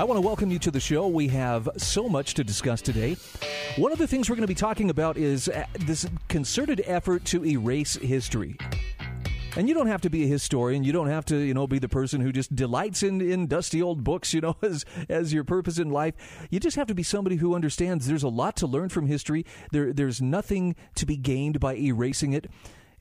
I want to welcome you to the show. We have so much to discuss today. One of the things we're going to be talking about is uh, this concerted effort to erase history. And you don't have to be a historian. You don't have to, you know, be the person who just delights in, in dusty old books, you know, as as your purpose in life. You just have to be somebody who understands there's a lot to learn from history. There there's nothing to be gained by erasing it,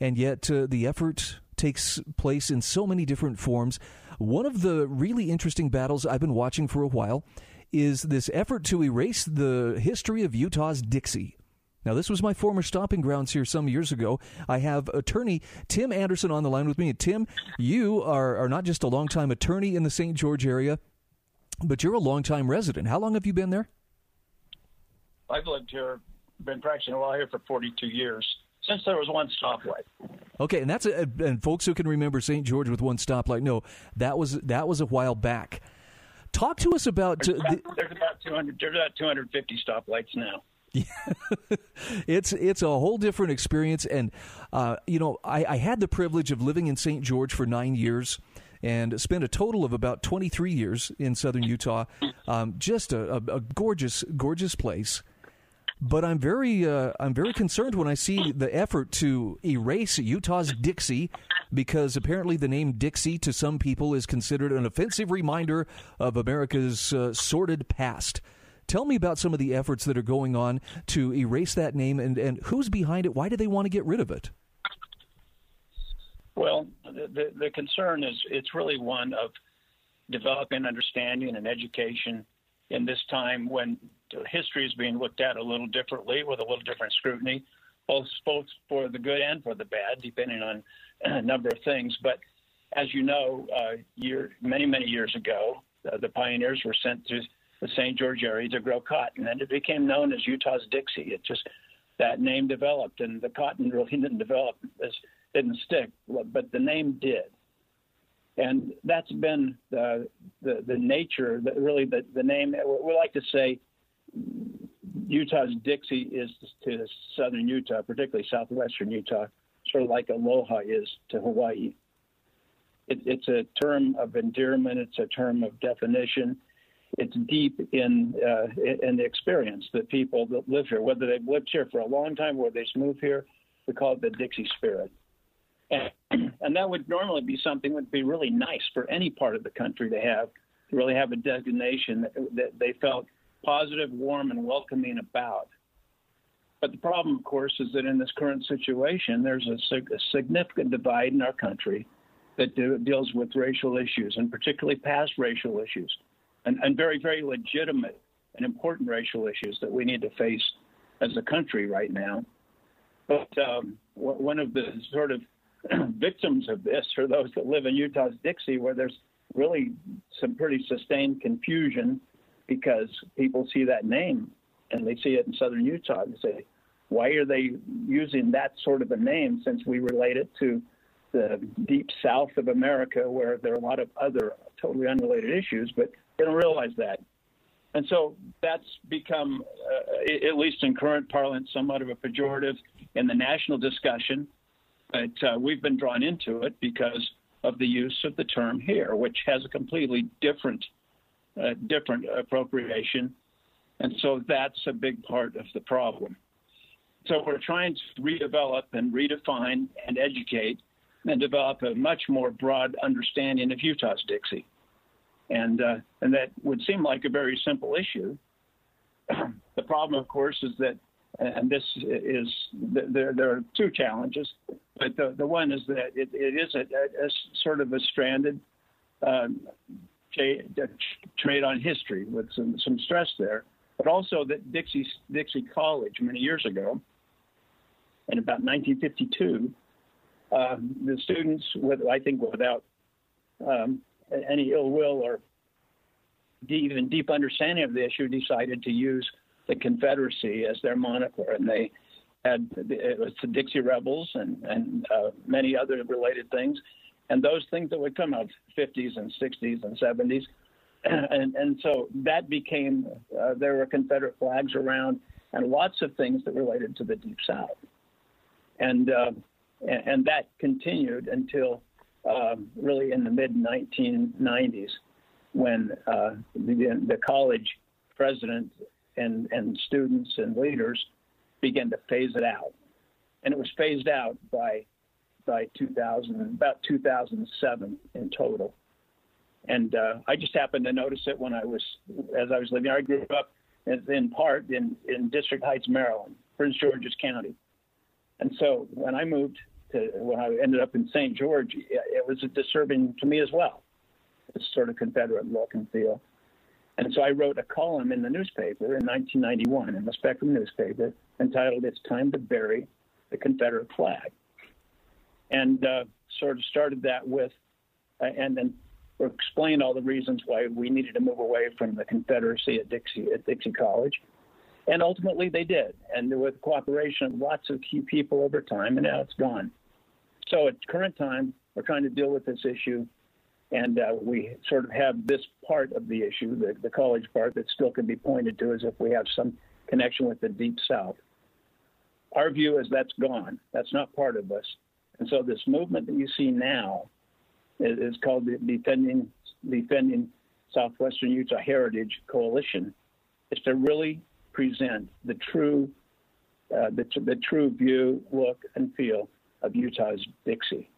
and yet uh, the effort takes place in so many different forms. One of the really interesting battles I've been watching for a while is this effort to erase the history of Utah's Dixie. Now, this was my former stopping grounds here some years ago. I have attorney Tim Anderson on the line with me. And Tim, you are, are not just a longtime attorney in the St. George area, but you're a longtime resident. How long have you been there? I've lived here, been practicing law here for 42 years since there was one stoplight. Okay, and that's a, and folks who can remember St. George with one stoplight, no, that was that was a while back. Talk to us about. There's, about, the, there's about 200. There's about 250 stoplights now. Yeah. it's it's a whole different experience, and uh, you know I, I had the privilege of living in St. George for nine years and spent a total of about 23 years in southern Utah. Um, just a, a, a, gorgeous, gorgeous place. But I'm very, uh, I'm very concerned when I see the effort to erase Utah's Dixie, because apparently the name Dixie to some people is considered an offensive reminder of America's uh, sordid past. Tell me about some of the efforts that are going on to erase that name and, and who's behind it. Why do they want to get rid of it? Well, the, the concern is it's really one of developing understanding and education in this time when history is being looked at a little differently with a little different scrutiny, both, both for the good and for the bad, depending on a number of things. But as you know, uh, year, many, many years ago, uh, the pioneers were sent to the St. George area to grow cotton, and it became known as Utah's Dixie. It just that name developed, and the cotton really didn't develop, as didn't stick, but the name did, and that's been the the, the nature, the, really the the name. We like to say Utah's Dixie is to southern Utah, particularly southwestern Utah, sort of like Aloha is to Hawaii. It, it's a term of endearment. It's a term of definition it's deep in uh, in the experience that people that live here, whether they've lived here for a long time or they just move here, we call it the Dixie spirit. And, and that would normally be something that would be really nice for any part of the country to have, to really have a designation that, that they felt positive, warm, and welcoming about. But the problem, of course, is that in this current situation, there's a, a significant divide in our country that deals with racial issues, and particularly past racial issues and, and very, very legitimate and important racial issues that we need to face as a country right now. But um, one of the sort of victims of this are those that live in Utah's Dixie, where there's really some pretty sustained confusion because people see that name and they see it in southern Utah and say, why are they using that sort of a name since we relate it to the deep south of America where there are a lot of other totally unrelated issues, but they don't realize that. And so that's become, uh, at least in current parlance, somewhat of a pejorative in the national discussion. But uh, we've been drawn into it because of the use of the term here, which has a completely different, uh, different appropriation. And so that's a big part of the problem. So we're trying to redevelop and redefine and educate and develop a much more broad understanding of Utah's Dixie and uh, and that would seem like a very simple issue. the problem, of course, is that, and this is there there are two challenges, but the the one is that it, it is a, a, a sort of a stranded um, trade on history with some some stress there, but also that Dixie Dixie College many years ago, in about 1952, uh, the students, with I think without um, any ill will or even deep understanding of the issue, decided to use the Confederacy as their moniker, and they had it was the Dixie Rebels and and uh, many other related things, and those things that would come out 50s and 60s and 70s, and and so that became uh, there were Confederate flags around and lots of things that related to the Deep South, and uh, and, that continued until um, really in the mid 1990s when uh, the, the college president and and students and leaders began to phase it out, and it was phased out by by 2000 about 2007 in total. And uh, I just happened to notice it when I was as I was living. I grew up in, part in in District Heights, Maryland, Prince George's County, and so when I moved to when I ended up in St. George, it was disturbing to me as well. It's sort of Confederate look and feel. And so I wrote a column in the newspaper in 1991 in the Spectrum newspaper entitled "It's Time to Bury the Confederate Flag," and uh, sort of started that with, uh, and then explained all the reasons why we needed to move away from the Confederacy at Dixie at Dixie College, and ultimately they did, and with cooperation of lots of key people over time, and now it's gone. So at current time, we're trying to deal with this issue and uh, we sort of have this part of the issue, the, the college part, that still can be pointed to as if we have some connection with the Deep South. Our view is that's gone. That's not part of us. And so this movement that you see now is, is called the Defending, Defending Southwestern Utah Heritage Coalition. It's to really present the true, uh, the, the true view, look, and feel of Utah's Dixie.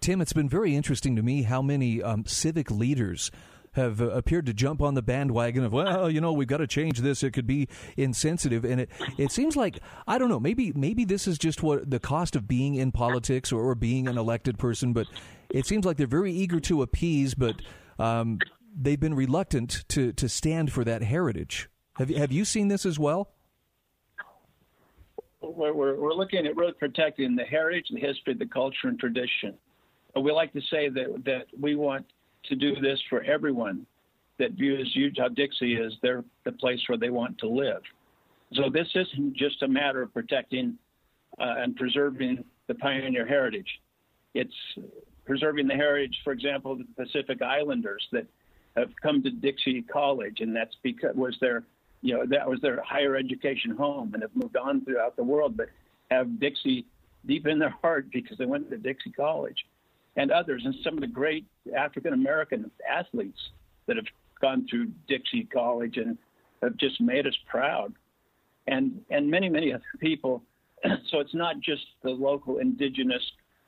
Tim, it's been very interesting to me how many um, civic leaders have uh, appeared to jump on the bandwagon of well you know we've got to change this. It could be insensitive. And it it seems like i don't know maybe maybe this is just what the cost of being in politics or, or being an elected person but it seems like they're very eager to appease but um, they've been reluctant to to stand for that heritage. Have have you seen this as well? We're, we're looking at really protecting the heritage the history the culture and tradition. We like to say that that we want to do this for everyone that views Utah Dixie as their the place where they want to live. So this isn't just a matter of protecting uh, and preserving the pioneer heritage. It's preserving the heritage, for example, of the Pacific Islanders that have come to Dixie College, and that's because was their you know that was their higher education home, and have moved on throughout the world, but have Dixie deep in their heart because they went to Dixie College and others, and some of the great African American athletes that have gone through Dixie College and have just made us proud, and and many many other people. so it's not just the local indigenous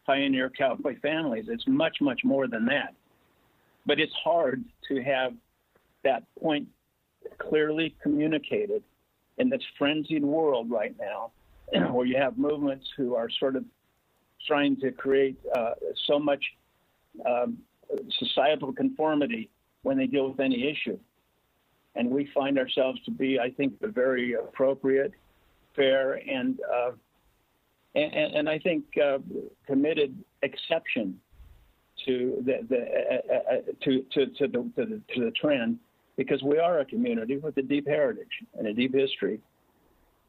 pioneer cowboy families; it's much much more than that. But it's hard to have that point clearly communicated in this frenzied world right now, where you have movements who are sort of trying to create uh, so much um, societal conformity when they deal with any issue. And we find ourselves to be, I think, a very appropriate, fair, and uh, and, and, I think uh, committed exception to the, the uh, uh, uh, to, to, to, the, to, the, to the trend because we are a community with a deep heritage and a deep history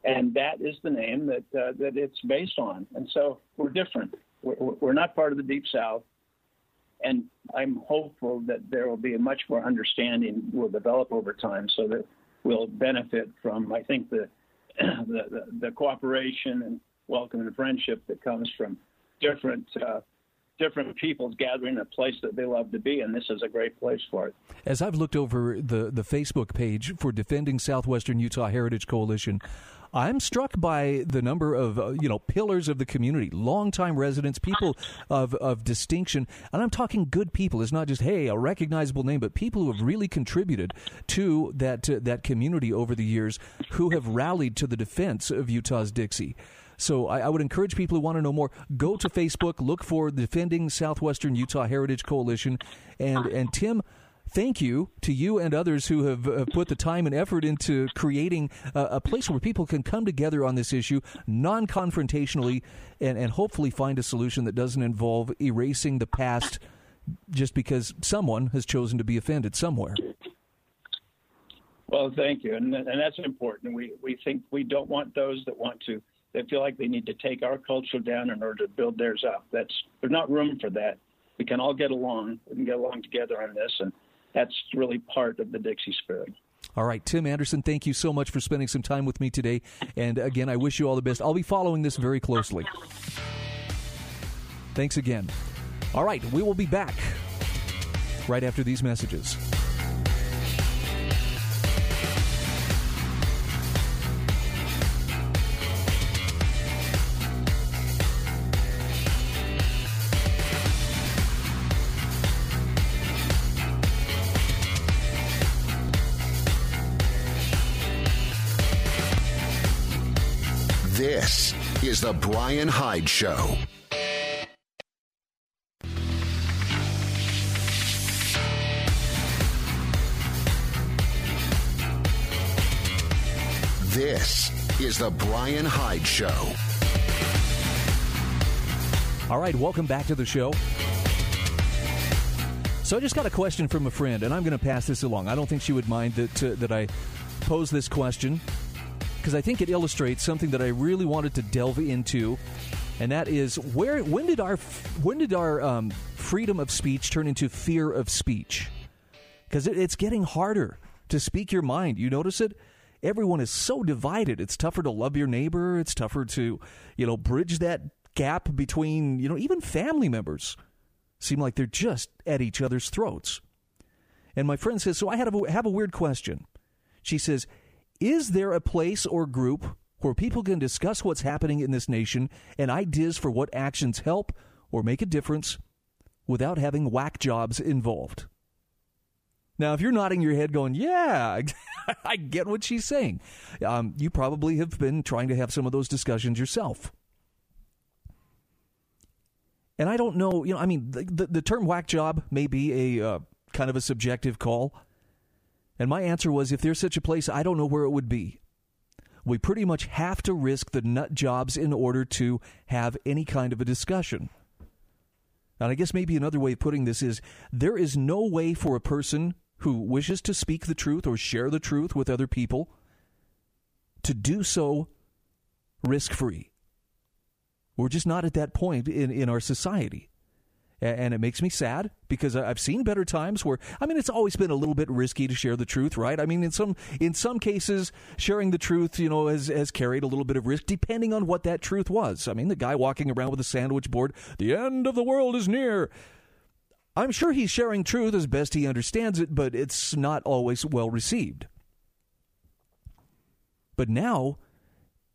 and that is the name that uh, that it's based on. And so we're different. We're, we're, not part of the Deep South, and I'm hopeful that there will be a much more understanding will develop over time, so that we'll benefit from. I think the the, the, the cooperation and welcome and friendship that comes from different uh, different peoples gathering in a place that they love to be, and this is a great place for it. As I've looked over the, the Facebook page for Defending Southwestern Utah Heritage Coalition, I'm struck by the number of uh, you know pillars of the community, longtime residents, people of of distinction, and I'm talking good people. It's not just hey a recognizable name, but people who have really contributed to that uh, that community over the years, who have rallied to the defense of Utah's Dixie. So I, I, would encourage people who want to know more, go to Facebook, look for Defending Southwestern Utah Heritage Coalition, and and Tim thank you to you and others who have uh, put the time and effort into creating uh, a place where people can come together on this issue non confrontationally and, and hopefully find a solution that doesn't involve erasing the past just because someone has chosen to be offended somewhere. Well, thank you, and and that's important. We we think we don't want those that want to. They feel like they need to take our culture down in order to build theirs up. That's there's not room for that. We can all get along. We can get along together on this, and that's really part of the Dixie spirit. All right, Tim Anderson, thank you so much for spending some time with me today. And again, I wish you all the best. I'll be following this very closely. Thanks again. All right, we will be back right after these messages. Is The Bryan Hyde Show. This is The Bryan Hyde Show. All right, welcome back to the show. So I just got a question from a friend, and I'm going to pass this along. I don't think she would mind that uh, that I pose this question because I think it illustrates something that I really wanted to delve into, and that is where when did our when did our um, freedom of speech turn into fear of speech? Because it, it's getting harder to speak your mind. You notice it everyone is so divided. It's tougher to love your neighbor. It's tougher to, you know, bridge that gap between, you know, even family members seem like they're just at each other's throats. And my friend says, So I have a, have a weird question. She says, Is there a place or group where people can discuss what's happening in this nation and ideas for what actions help or make a difference without having whack jobs involved? Now, if you're nodding your head going, yeah, I get what she's saying, um, you probably have been trying to have some of those discussions yourself. And I don't know, you know, I mean, the, the, the term whack job may be a uh, kind of a subjective call. And my answer was if there's such a place, I don't know where it would be. We pretty much have to risk the nut jobs in order to have any kind of a discussion. And I guess maybe another way of putting this is there is no way for a person who wishes to speak the truth or share the truth with other people to do so risk free. We're just not at that point in, in our society. And it makes me sad because I've seen better times where I mean it's always been a little bit risky to share the truth, right? I mean in some in some cases sharing the truth, you know, has has carried a little bit of risk depending on what that truth was. I mean the guy walking around with a sandwich board, the end of the world is near. I'm sure he's sharing truth as best he understands it, but it's not always well received. But now,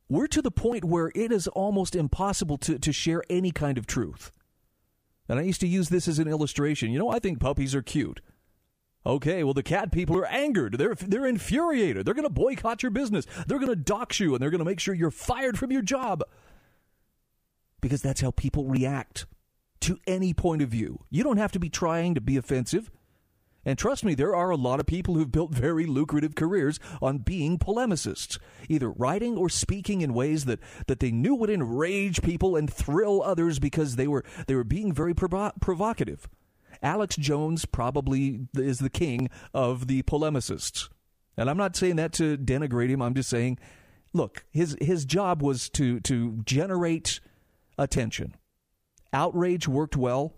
we're to the point where it is almost impossible to, to share any kind of truth. And I used to use this as an illustration. You know, I think puppies are cute. Okay, well, the cat people are angered. They're, they're infuriated. They're going to boycott your business. They're going to dox you, and they're going to make sure you're fired from your job. Because that's how people react to any point of view. You don't have to be trying to be offensive. And trust me, there are a lot of people who've built very lucrative careers on being polemicists, either writing or speaking in ways that, that they knew would enrage people and thrill others because they were they were being very provo- provocative. Alex Jones probably is the king of the polemicists. And I'm not saying that to denigrate him. I'm just saying, look, his his job was to to generate attention outrage worked well,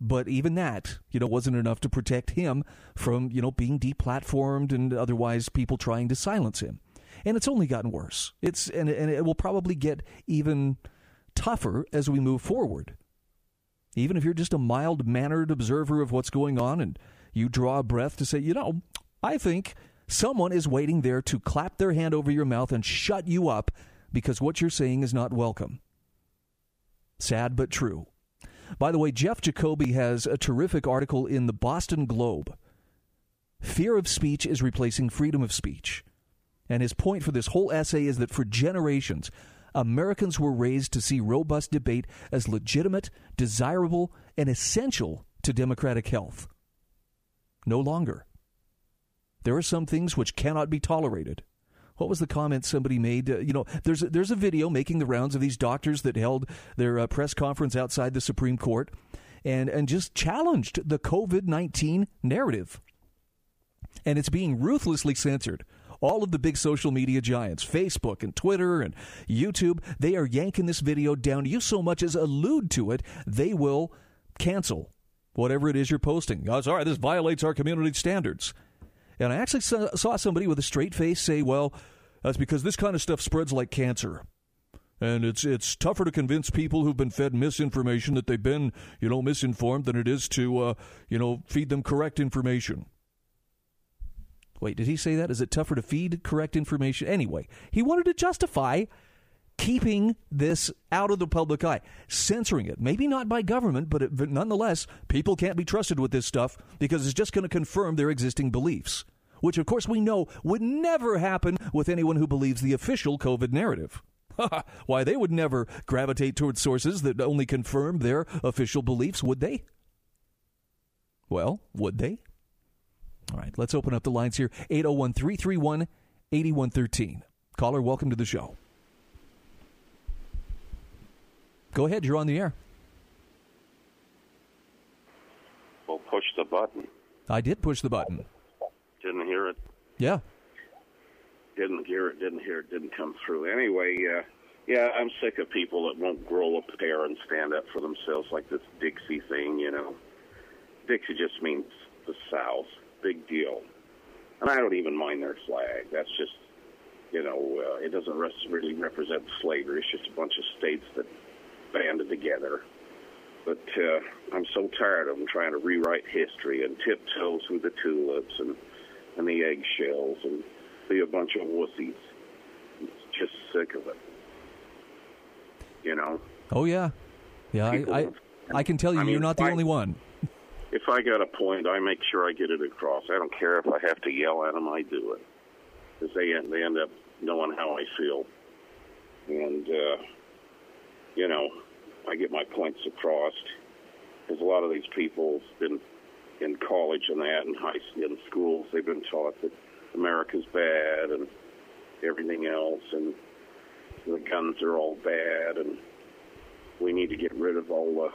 but even that, you know, wasn't enough to protect him from, you know, being deplatformed and otherwise people trying to silence him. And it's only gotten worse. It's and, and it will probably get even tougher as we move forward. Even if you're just a mild mannered observer of what's going on and you draw a breath to say, you know, I think someone is waiting there to clap their hand over your mouth and shut you up because what you're saying is not welcome. Sad but true. By the way, Jeff Jacoby has a terrific article in the Boston Globe. Fear of speech is replacing freedom of speech. And his point for this whole essay is that for generations, Americans were raised to see robust debate as legitimate, desirable, and essential to democratic health. No longer. There are some things which cannot be tolerated. What was the comment somebody made? Uh, you know, there's a, there's a video making the rounds of these doctors that held their uh, press conference outside the Supreme Court, and, and just challenged the COVID 19 narrative. And it's being ruthlessly censored. All of the big social media giants, Facebook and Twitter and YouTube, they are yanking this video down. You so much as allude to it, they will cancel whatever it is you're posting. Oh, sorry, this violates our community standards. And I actually saw somebody with a straight face say, well, that's because this kind of stuff spreads like cancer. And it's it's tougher to convince people who've been fed misinformation that they've been, you know, misinformed than it is to, uh, you know, feed them correct information. Wait, did he say that? Is it tougher to feed correct information? Anyway, he wanted to justify keeping this out of the public eye, censoring it. Maybe not by government, but, it, but nonetheless, people can't be trusted with this stuff because it's just going to confirm their existing beliefs, which, of course, we know would never happen with anyone who believes the official COVID narrative. Why, they would never gravitate towards sources that only confirm their official beliefs, would they? Well, would they? All right, let's open up the lines here 801 331 8113. Caller, welcome to the show. Go ahead, you're on the air. Well, push the button. I did push the button. Didn't hear it. Yeah. Didn't hear it, didn't hear it, didn't come through. Anyway, uh, yeah, I'm sick of people that won't grow a pair and stand up for themselves like this Dixie thing, you know. Dixie just means the South. Big deal. And I don't even mind their flag. That's just, you know, uh, it doesn't really represent slavery. It's just a bunch of states that banded together. But uh, I'm so tired of them trying to rewrite history and tiptoe through the tulips and, and the eggshells and be a bunch of wussies. Just sick of it. You know? Oh, yeah. Yeah, People, I, I, I, can tell you, I mean, you're not the I, only one. If I got a point, I make sure I get it across. I don't care if I have to yell at them, I do it. Because they, they end up knowing how I feel. And, uh, you know, I get my points across. Because a lot of these people been in college and that, and high in schools, they've been taught that America's bad and everything else, and the guns are all bad, and we need to get rid of all the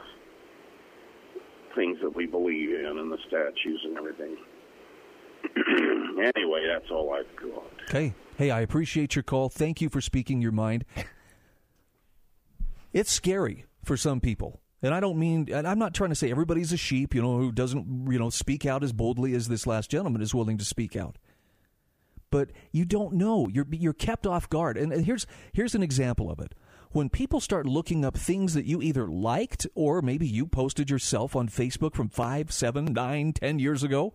things that we believe in and the statues and everything. anyway, that's all I've got. Okay. Hey, I appreciate your call. Thank you for speaking your mind. It's scary for some people. And I don't mean, and I'm not trying to say everybody's a sheep, you know, who doesn't, you know, speak out as boldly as this last gentleman is willing to speak out. But you don't know. You're you're kept off guard. And here's here's an example of it. When people start looking up things that you either liked or maybe you posted yourself on Facebook from five, seven, nine, ten years ago,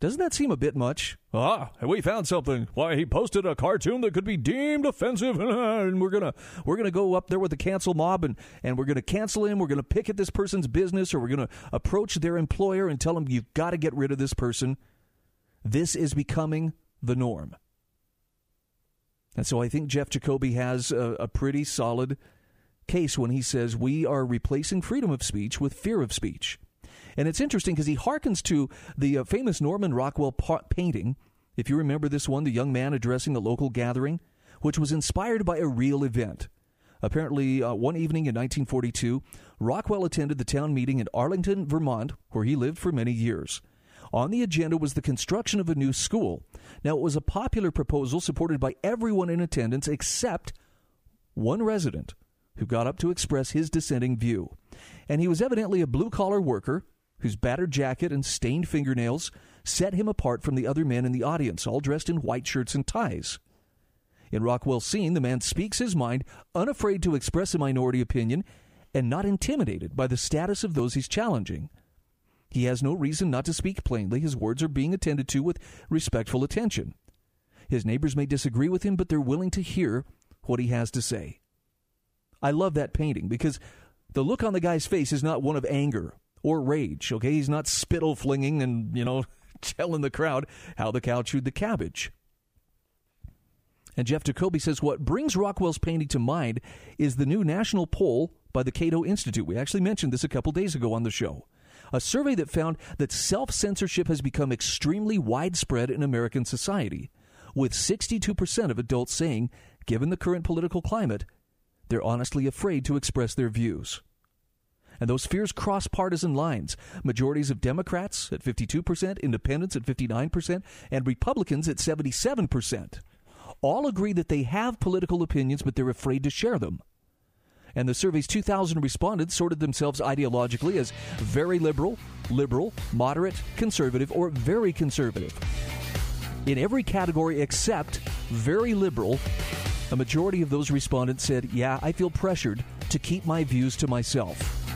doesn't that seem a bit much? Ah, we found something. Why he posted a cartoon that could be deemed offensive, and we're gonna we're gonna go up there with the cancel mob and and we're gonna cancel him. We're gonna pick at this person's business, or we're gonna approach their employer and tell them you've got to get rid of this person. This is becoming the norm, and so I think Jeff Jacoby has a, a pretty solid case when he says we are replacing freedom of speech with fear of speech. And it's interesting because he harkens to the uh, famous Norman Rockwell pa- painting. If you remember this one, the young man addressing a local gathering, which was inspired by a real event. Apparently, uh, one evening in 1942, Rockwell attended the town meeting in Arlington, Vermont, where he lived for many years. On the agenda was the construction of a new school. Now, it was a popular proposal supported by everyone in attendance except one resident who got up to express his dissenting view. And he was evidently a blue collar worker whose battered jacket and stained fingernails set him apart from the other men in the audience, all dressed in white shirts and ties. In Rockwell's scene, the man speaks his mind, unafraid to express a minority opinion, and not intimidated by the status of those he's challenging. He has no reason not to speak plainly. His words are being attended to with respectful attention. His neighbors may disagree with him, but they're willing to hear what he has to say. I love that painting because the look on the guy's face is not one of anger or rage. Okay, he's not spittle flinging and you know telling the crowd how the cow chewed the cabbage. And Jeff Jacoby says what brings Rockwell's painting to mind is the new national poll by the Cato Institute. We actually mentioned this a couple days ago on the show. A survey that found that self censorship has become extremely widespread in American society, with 62% of adults saying, given the current political climate, they're honestly afraid to express their views. And those fears cross partisan lines. Majorities of Democrats at 52%, independents at 59%, and Republicans at 77% all agree that they have political opinions, but they're afraid to share them. And the survey's 2,000 respondents sorted themselves ideologically as very liberal, liberal, moderate, conservative, or very conservative. In every category except very liberal, a majority of those respondents said, Yeah, I feel pressured to keep my views to myself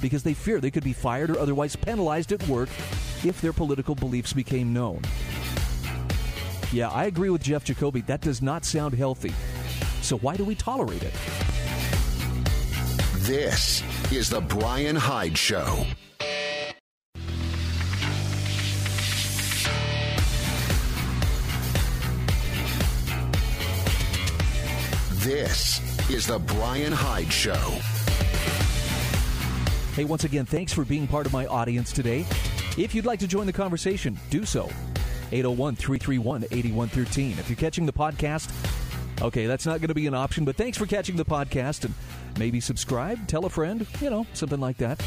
because they fear they could be fired or otherwise penalized at work if their political beliefs became known. Yeah, I agree with Jeff Jacoby. That does not sound healthy. So why do we tolerate it? This is the Bryan Hyde Show. This is the Bryan Hyde Show. Hey, once again, thanks for being part of my audience today. If you'd like to join the conversation, do so. 801 331 8113. If you're catching the podcast, okay, that's not going to be an option, but thanks for catching the podcast and maybe subscribe, tell a friend, you know, something like that.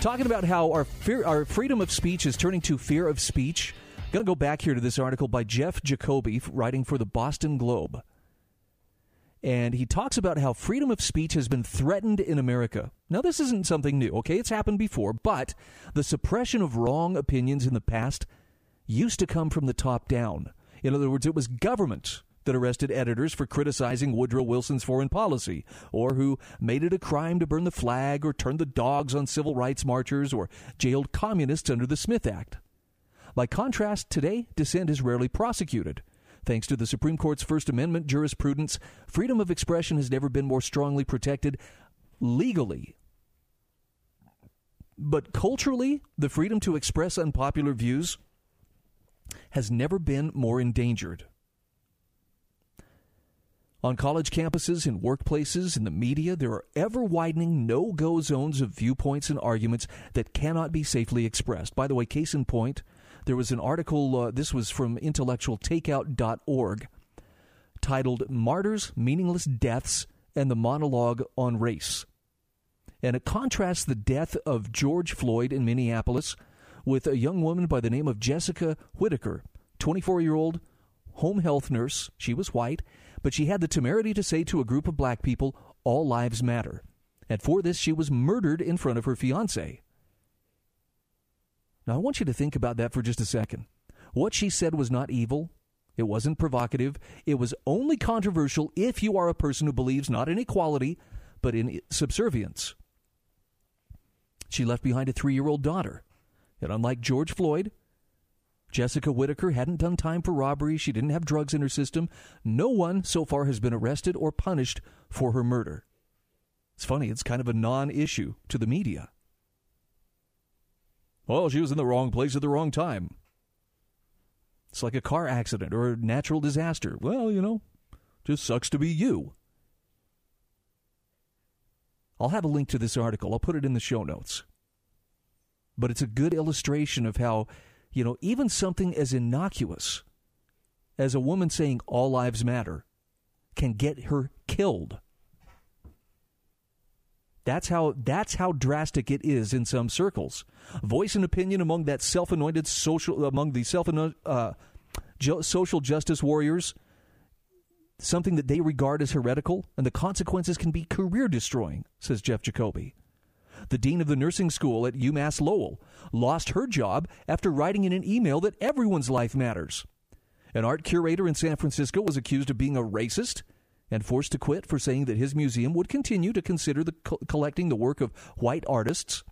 Talking about how our fear, our freedom of speech is turning to fear of speech. I'm going to go back here to this article by Jeff Jacoby, writing for the Boston Globe. And he talks about how freedom of speech has been threatened in America. Now, this isn't something new, okay? It's happened before, but the suppression of wrong opinions in the past used to come from the top down. In other words, it was government that arrested editors for criticizing Woodrow Wilson's foreign policy, or who made it a crime to burn the flag or turn the dogs on civil rights marchers or jailed communists under the Smith Act. By contrast, today, dissent is rarely prosecuted. Thanks to the Supreme Court's First Amendment jurisprudence, freedom of expression has never been more strongly protected legally. But culturally, the freedom to express unpopular views has never been more endangered. On college campuses, in workplaces, in the media, there are ever widening no go zones of viewpoints and arguments that cannot be safely expressed. By the way, case in point, there was an article, uh, this was from intellectualtakeout.org, titled Martyrs, Meaningless Deaths, and the Monologue on Race. And it contrasts the death of George Floyd in Minneapolis with a young woman by the name of Jessica Whitaker, 24 year old home health nurse. She was white, but she had the temerity to say to a group of black people, All lives matter. And for this, she was murdered in front of her fiance. Now, I want you to think about that for just a second. What she said was not evil. It wasn't provocative. It was only controversial if you are a person who believes not in equality, but in subservience. She left behind a three year old daughter. And unlike George Floyd, Jessica Whitaker hadn't done time for robbery. She didn't have drugs in her system. No one so far has been arrested or punished for her murder. It's funny, it's kind of a non issue to the media. Well, she was in the wrong place at the wrong time. It's like a car accident or a natural disaster. Well, you know, just sucks to be you. I'll have a link to this article. I'll put it in the show notes but it's a good illustration of how, you know, even something as innocuous as a woman saying all lives matter can get her killed. That's how that's how drastic it is in some circles. Voice and opinion among that self-anointed social among the self uh, social justice warriors, something that they regard as heretical, and the consequences can be career destroying, says Jeff Jacoby the dean of the nursing school at UMass Lowell, lost her job after writing in an email that everyone's life matters. An art curator in San Francisco was accused of being a racist and forced to quit for saying that his museum would continue to consider the co- collecting the work of white artists.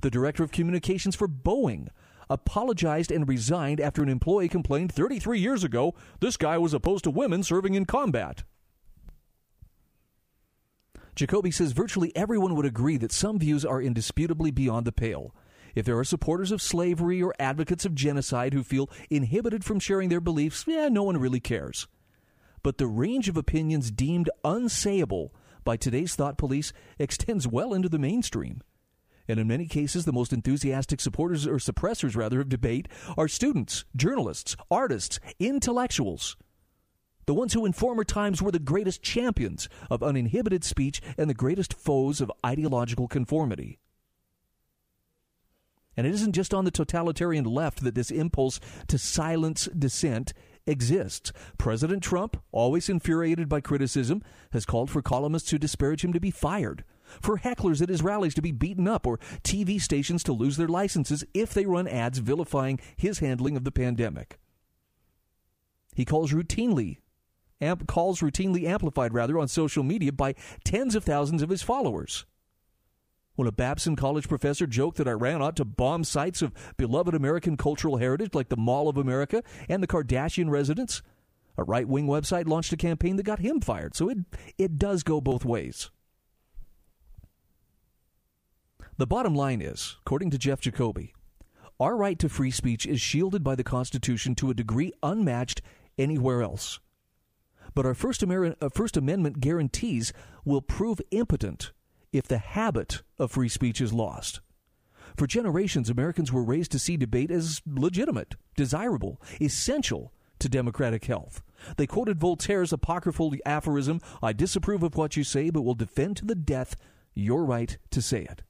The director of communications for Boeing apologized and resigned after an employee complained 33 years ago this guy was opposed to women serving in combat. Jacoby says virtually everyone would agree that some views are indisputably beyond the pale. If there are supporters of slavery or advocates of genocide who feel inhibited from sharing their beliefs, yeah, no one really cares. But the range of opinions deemed unsayable by today's thought police extends well into the mainstream. And in many cases, the most enthusiastic supporters or suppressors, rather, of debate are students, journalists, artists, intellectuals the ones who in former times were the greatest champions of uninhibited speech and the greatest foes of ideological conformity. And it isn't just on the totalitarian left that this impulse to silence dissent exists. President Trump, always infuriated by criticism, has called for columnists who disparage him to be fired, for hecklers at his rallies to be beaten up, or TV stations to lose their licenses if they run ads vilifying his handling of the pandemic. He calls routinely amp, calls routinely amplified rather on social media by tens of thousands of his followers. When a Babson College professor joked that Iran ought to bomb sites of beloved American cultural heritage like the Mall of America and the Kardashian residence, a right wing website launched a campaign that got him fired. So it, it does go both ways. The bottom line is, according to Jeff Jacoby, our right to free speech is shielded by the Constitution to a degree unmatched anywhere else. But our First, uh, First Amendment guarantees will prove impotent if the habit of free speech is lost. For generations, Americans were raised to see debate as legitimate, desirable, essential to democratic health. They quoted Voltaire's apocryphal aphorism I disapprove of what you say, but will defend to the death your right to say it.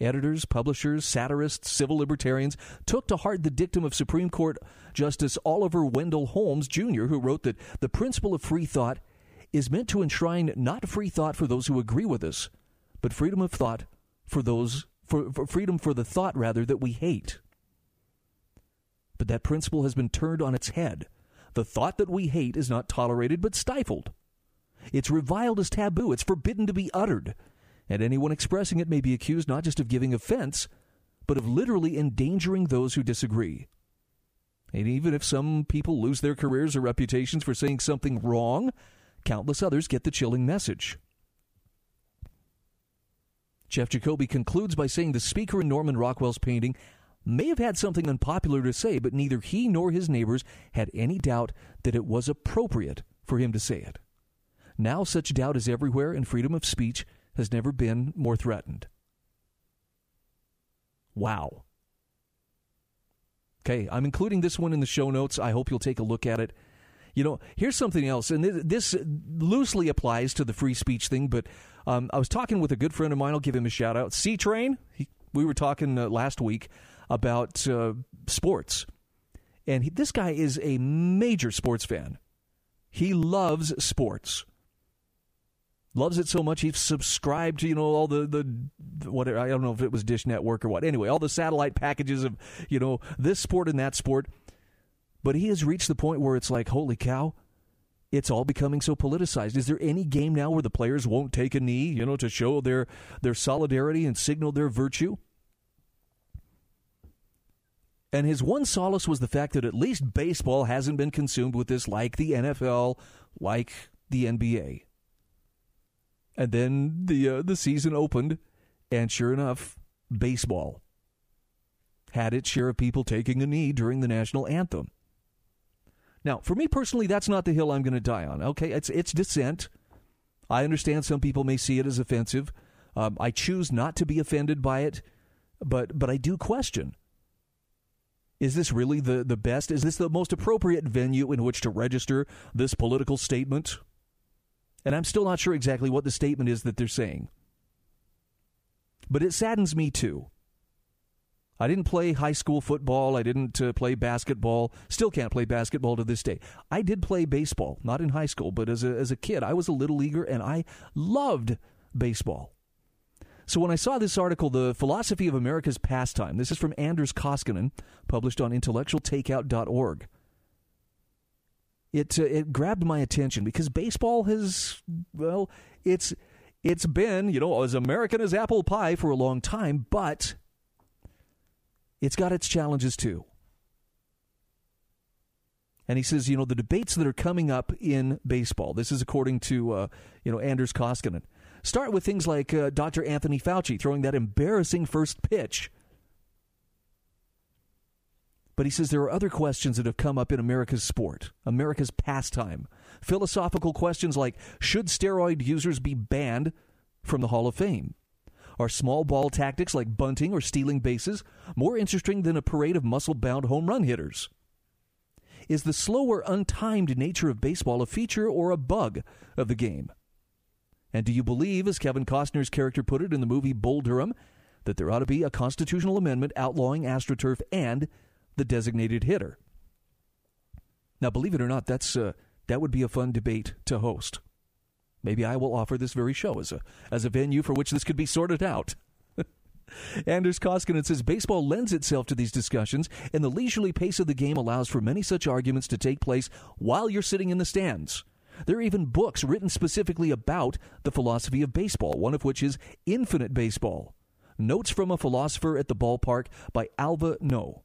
Editors, publishers, satirists, civil libertarians took to heart the dictum of Supreme Court Justice Oliver Wendell Holmes Jr., who wrote that the principle of free thought is meant to enshrine not free thought for those who agree with us, but freedom of thought for those for, for freedom for the thought rather that we hate. But that principle has been turned on its head. The thought that we hate is not tolerated but stifled. It's reviled as taboo. It's forbidden to be uttered. And anyone expressing it may be accused not just of giving offense, but of literally endangering those who disagree. And even if some people lose their careers or reputations for saying something wrong, countless others get the chilling message. Jeff Jacoby concludes by saying the speaker in Norman Rockwell's painting may have had something unpopular to say, but neither he nor his neighbors had any doubt that it was appropriate for him to say it. Now such doubt is everywhere, and freedom of speech has never been more threatened. Wow. Okay, I'm including this one in the show notes. I hope you'll take a look at it. You know, here's something else, and this loosely applies to the free speech thing, but um, I was talking with a good friend of mine. I'll give him a shout out. C Train. We were talking uh, last week about uh, sports, and he, this guy is a major sports fan. He loves sports. Loves it so much he's subscribed to you know all the the whatever I don't know if it was Dish Network or what. Anyway, all the satellite packages of you know this sport and that sport. But he has reached the point where it's like, holy cow, it's all becoming so politicized. Is there any game now where the players won't take a knee, you know, to show their their solidarity and signal their virtue? And his one solace was the fact that at least baseball hasn't been consumed with this like the NFL, like the NBA. And then the uh, the season opened, and sure enough, baseball had its share of people taking a knee during the national anthem. Now, for me personally, that's not the hill I'm going to die on. Okay, it's it's dissent. I understand some people may see it as offensive. Um, I choose not to be offended by it, but but I do question. Is this really the, the best? Is this the most appropriate venue in which to register this political statement? And I'm still not sure exactly what the statement is that they're saying. But it saddens me too I didn't play high school football. I didn't uh, play basketball. Still can't play basketball to this day. I did play baseball, not in high school, but as a, as a kid, I was a little leaguer and I loved baseball. So when I saw this article, The Philosophy of America's Pastime, this is from Anders Koskinen, published on intellectualtakeout.org. It, uh, it grabbed my attention because baseball has, well, it's, it's been, you know, as American as apple pie for a long time, but it's got its challenges too. And he says, you know, the debates that are coming up in baseball, this is according to, uh, you know, Anders Koskinen, start with things like uh, Dr. Anthony Fauci throwing that embarrassing first pitch. But he says there are other questions that have come up in America's sport, America's pastime. Philosophical questions like should steroid users be banned from the Hall of Fame? Are small ball tactics like bunting or stealing bases more interesting than a parade of muscle bound home run hitters? Is the slower, untimed nature of baseball a feature or a bug of the game? And do you believe, as Kevin Costner's character put it in the movie Bull Durham, that there ought to be a constitutional amendment outlawing AstroTurf and the designated hitter. Now, believe it or not, that's uh, that would be a fun debate to host. Maybe I will offer this very show as a as a venue for which this could be sorted out. Anders Koskinen says baseball lends itself to these discussions, and the leisurely pace of the game allows for many such arguments to take place while you're sitting in the stands. There are even books written specifically about the philosophy of baseball, one of which is Infinite Baseball Notes from a Philosopher at the Ballpark by Alva Noë.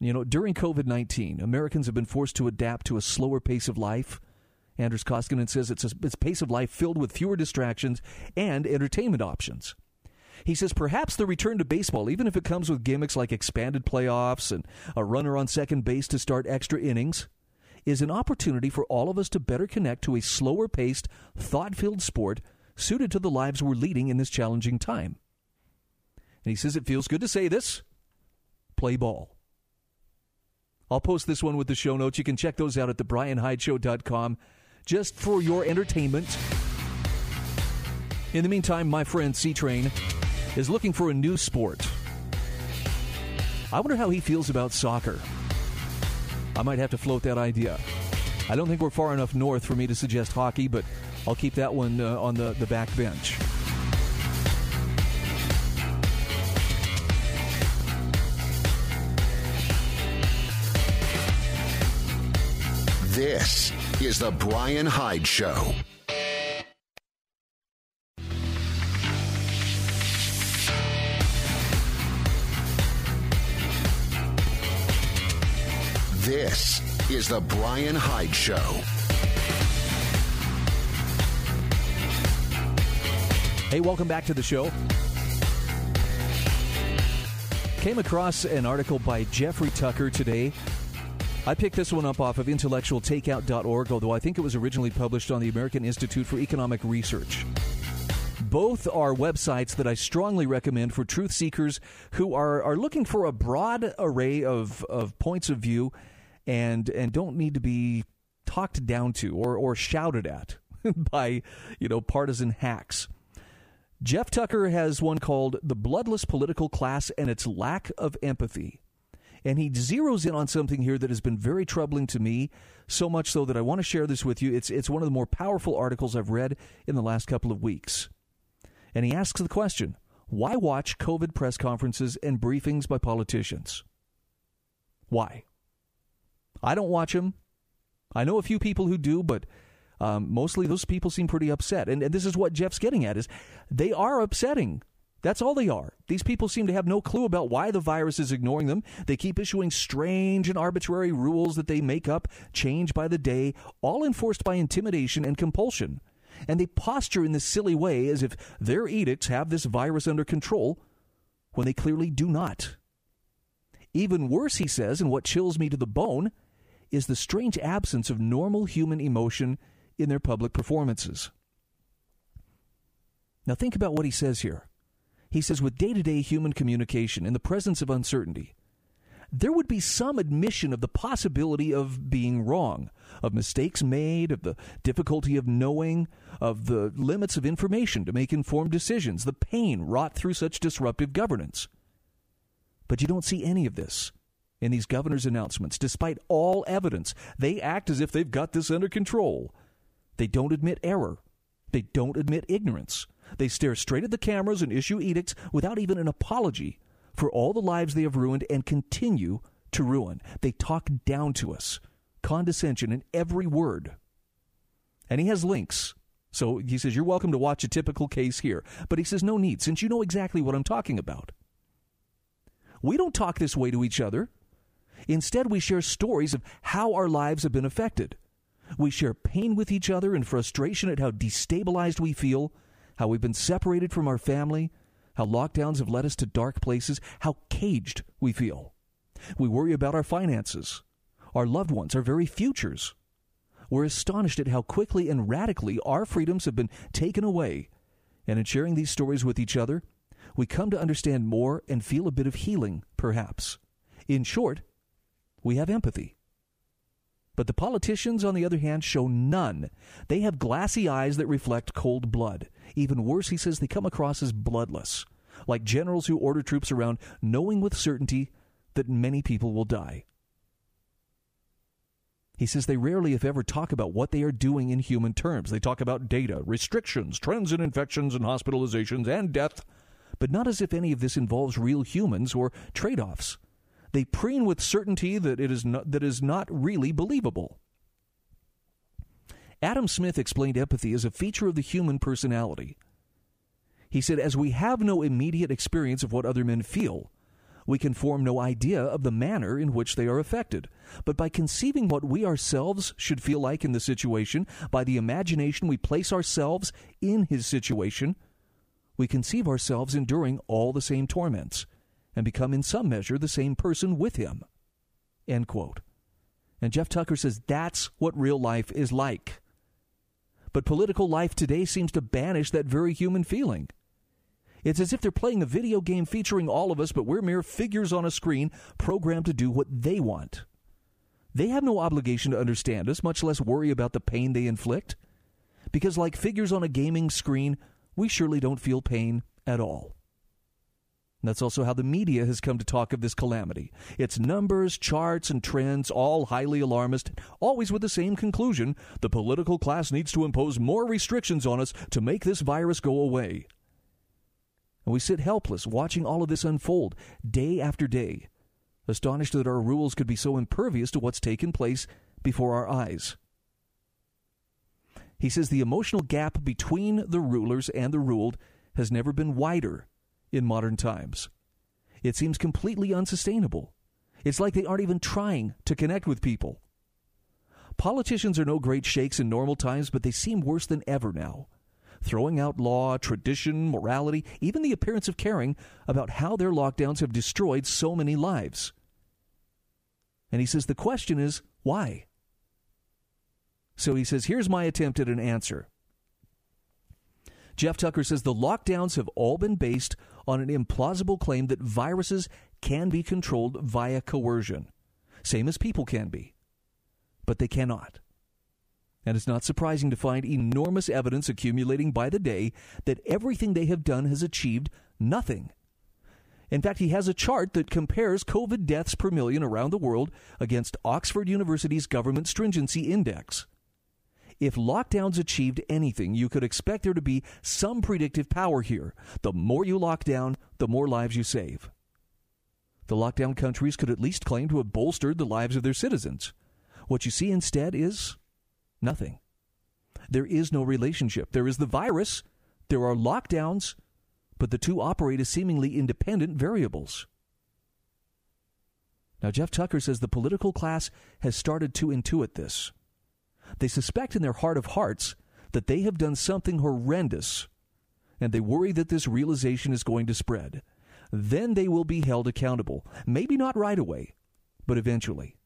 You know, during COVID 19, Americans have been forced to adapt to a slower pace of life. Anders Koskinen says it's a, it's pace of life filled with fewer distractions and entertainment options. He says perhaps the return to baseball, even if it comes with gimmicks like expanded playoffs and a runner on second base to start extra innings, is an opportunity for all of us to better connect to a slower paced, thought filled sport suited to the lives we're leading in this challenging time. And he says it feels good to say this play ball. I'll post this one with the show notes. You can check those out at thebryanhydeshow.com just for your entertainment. In the meantime, my friend C Train is looking for a new sport. I wonder how he feels about soccer. I might have to float that idea. I don't think we're far enough north for me to suggest hockey, but I'll keep that one uh, on the, the back bench. This is The Bryan Hyde Show. This is The Bryan Hyde Show. Hey, welcome back to the show. Came across an article by Jeffrey Tucker today. I picked this one up off of intellectualtakeout.org, although I think it was originally published on the American Institute for Economic Research. Both are websites that I strongly recommend for truth seekers who are, are looking for a broad array of, of points of view and and don't need to be talked down to or, or shouted at by you know partisan hacks. Jeff Tucker has one called The Bloodless Political Class and Its Lack of Empathy. And he zeroes in on something here that has been very troubling to me, so much so that I want to share this with you. It's, it's one of the more powerful articles I've read in the last couple of weeks. And he asks the question why watch COVID press conferences and briefings by politicians? Why? I don't watch them. I know a few people who do, but um, mostly those people seem pretty upset. And, and this is what Jeff's getting at is they are upsetting. That's all they are. These people seem to have no clue about why the virus is ignoring them. They keep issuing strange and arbitrary rules that they make up, change by the day, all enforced by intimidation and compulsion. And they posture in this silly way as if their edicts have this virus under control when they clearly do not. Even worse, he says, and what chills me to the bone, is the strange absence of normal human emotion in their public performances. Now, think about what he says here. He says, with day to day human communication in the presence of uncertainty, there would be some admission of the possibility of being wrong, of mistakes made, of the difficulty of knowing, of the limits of information to make informed decisions, the pain wrought through such disruptive governance. But you don't see any of this in these governor's announcements. Despite all evidence, they act as if they've got this under control. They don't admit error. They don't admit ignorance. They stare straight at the cameras and issue edicts without even an apology for all the lives they have ruined and continue to ruin. They talk down to us, condescension in every word. And he has links. So he says, You're welcome to watch a typical case here. But he says, No need, since you know exactly what I'm talking about. We don't talk this way to each other. Instead, we share stories of how our lives have been affected. We share pain with each other and frustration at how destabilized we feel, how we've been separated from our family, how lockdowns have led us to dark places, how caged we feel. We worry about our finances, our loved ones, our very futures. We're astonished at how quickly and radically our freedoms have been taken away. And in sharing these stories with each other, we come to understand more and feel a bit of healing, perhaps. In short, we have empathy. But the politicians, on the other hand, show none. They have glassy eyes that reflect cold blood. Even worse, he says they come across as bloodless, like generals who order troops around knowing with certainty that many people will die. He says they rarely, if ever, talk about what they are doing in human terms. They talk about data, restrictions, trends in infections and hospitalizations, and death, but not as if any of this involves real humans or trade offs. They preen with certainty that it is not, that is not really believable. Adam Smith explained empathy as a feature of the human personality. He said, As we have no immediate experience of what other men feel, we can form no idea of the manner in which they are affected. But by conceiving what we ourselves should feel like in the situation, by the imagination we place ourselves in his situation, we conceive ourselves enduring all the same torments and become in some measure the same person with him. End quote. And Jeff Tucker says that's what real life is like. But political life today seems to banish that very human feeling. It's as if they're playing a video game featuring all of us, but we're mere figures on a screen programmed to do what they want. They have no obligation to understand us, much less worry about the pain they inflict. Because, like figures on a gaming screen, we surely don't feel pain at all. And that's also how the media has come to talk of this calamity. It's numbers, charts, and trends, all highly alarmist, always with the same conclusion the political class needs to impose more restrictions on us to make this virus go away. And we sit helpless, watching all of this unfold day after day, astonished that our rules could be so impervious to what's taken place before our eyes. He says the emotional gap between the rulers and the ruled has never been wider in modern times. It seems completely unsustainable. It's like they aren't even trying to connect with people. Politicians are no great shakes in normal times, but they seem worse than ever now throwing out law, tradition, morality, even the appearance of caring about how their lockdowns have destroyed so many lives. And he says the question is why? So he says, here's my attempt at an answer. Jeff Tucker says the lockdowns have all been based on an implausible claim that viruses can be controlled via coercion, same as people can be. But they cannot. And it's not surprising to find enormous evidence accumulating by the day that everything they have done has achieved nothing. In fact, he has a chart that compares COVID deaths per million around the world against Oxford University's government stringency index. If lockdowns achieved anything, you could expect there to be some predictive power here. The more you lock down, the more lives you save. The lockdown countries could at least claim to have bolstered the lives of their citizens. What you see instead is Nothing. There is no relationship. There is the virus, there are lockdowns, but the two operate as seemingly independent variables. Now, Jeff Tucker says the political class has started to intuit this. They suspect in their heart of hearts that they have done something horrendous, and they worry that this realization is going to spread. Then they will be held accountable. Maybe not right away, but eventually.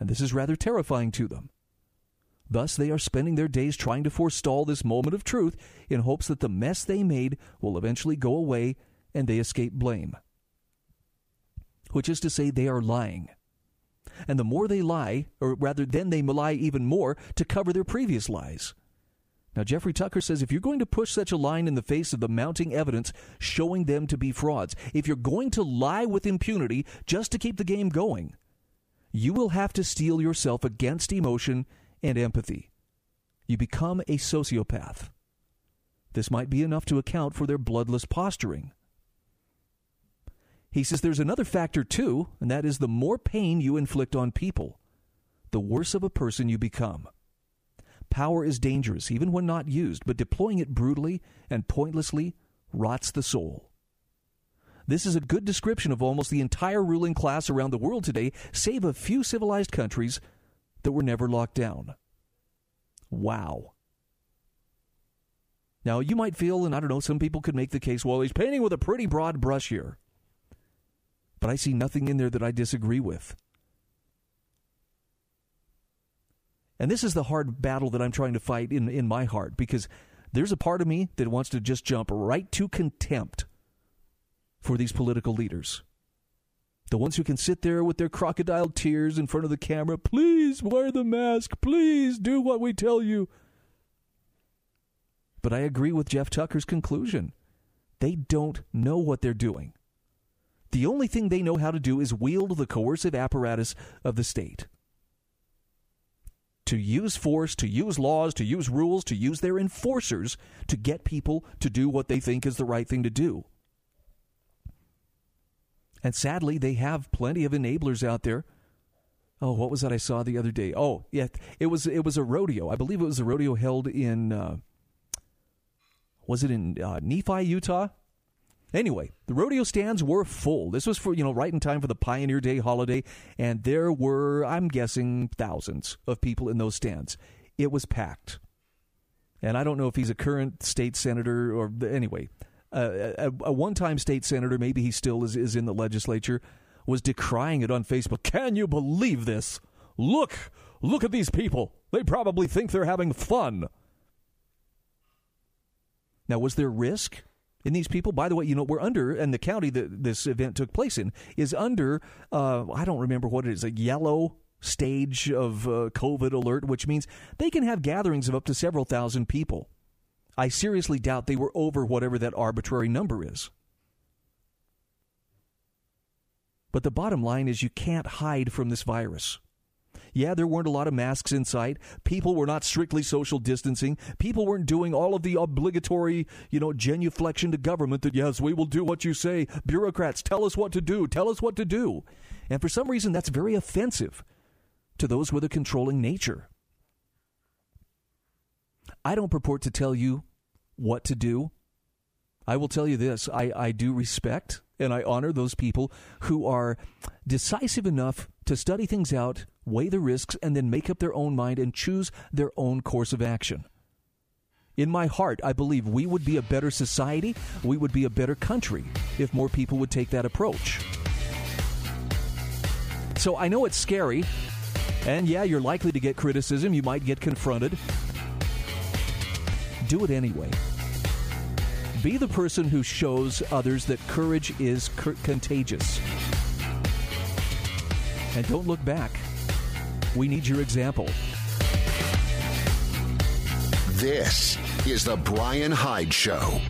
And this is rather terrifying to them. Thus, they are spending their days trying to forestall this moment of truth in hopes that the mess they made will eventually go away and they escape blame. Which is to say, they are lying. And the more they lie, or rather, then they lie even more to cover their previous lies. Now, Jeffrey Tucker says if you're going to push such a line in the face of the mounting evidence showing them to be frauds, if you're going to lie with impunity just to keep the game going, you will have to steel yourself against emotion and empathy. You become a sociopath. This might be enough to account for their bloodless posturing. He says there's another factor too, and that is the more pain you inflict on people, the worse of a person you become. Power is dangerous, even when not used, but deploying it brutally and pointlessly rots the soul. This is a good description of almost the entire ruling class around the world today, save a few civilized countries that were never locked down. Wow. Now, you might feel, and I don't know, some people could make the case, well, he's painting with a pretty broad brush here. But I see nothing in there that I disagree with. And this is the hard battle that I'm trying to fight in, in my heart because there's a part of me that wants to just jump right to contempt for these political leaders. The ones who can sit there with their crocodile tears in front of the camera, please wear the mask, please do what we tell you. But I agree with Jeff Tucker's conclusion. They don't know what they're doing. The only thing they know how to do is wield the coercive apparatus of the state. To use force, to use laws, to use rules, to use their enforcers to get people to do what they think is the right thing to do. And sadly, they have plenty of enablers out there. Oh, what was that I saw the other day? Oh, yeah, it was it was a rodeo. I believe it was a rodeo held in uh, was it in uh, Nephi, Utah? Anyway, the rodeo stands were full. This was for, you know, right in time for the Pioneer Day holiday, and there were, I'm guessing, thousands of people in those stands. It was packed. And I don't know if he's a current state senator or, anyway, uh, a, a one time state senator, maybe he still is, is in the legislature, was decrying it on Facebook. Can you believe this? Look, look at these people. They probably think they're having fun. Now, was there risk in these people? By the way, you know, we're under, and the county that this event took place in is under, uh, I don't remember what it is, a yellow stage of uh, COVID alert, which means they can have gatherings of up to several thousand people. I seriously doubt they were over whatever that arbitrary number is. But the bottom line is you can't hide from this virus. Yeah, there weren't a lot of masks in sight. People were not strictly social distancing. People weren't doing all of the obligatory, you know, genuflection to government that, yes, we will do what you say. Bureaucrats, tell us what to do. Tell us what to do. And for some reason, that's very offensive to those with a controlling nature. I don't purport to tell you what to do. I will tell you this I, I do respect and I honor those people who are decisive enough to study things out, weigh the risks, and then make up their own mind and choose their own course of action. In my heart, I believe we would be a better society, we would be a better country if more people would take that approach. So I know it's scary, and yeah, you're likely to get criticism, you might get confronted. Do it anyway. Be the person who shows others that courage is contagious. And don't look back. We need your example. This is The Bryan Hyde Show.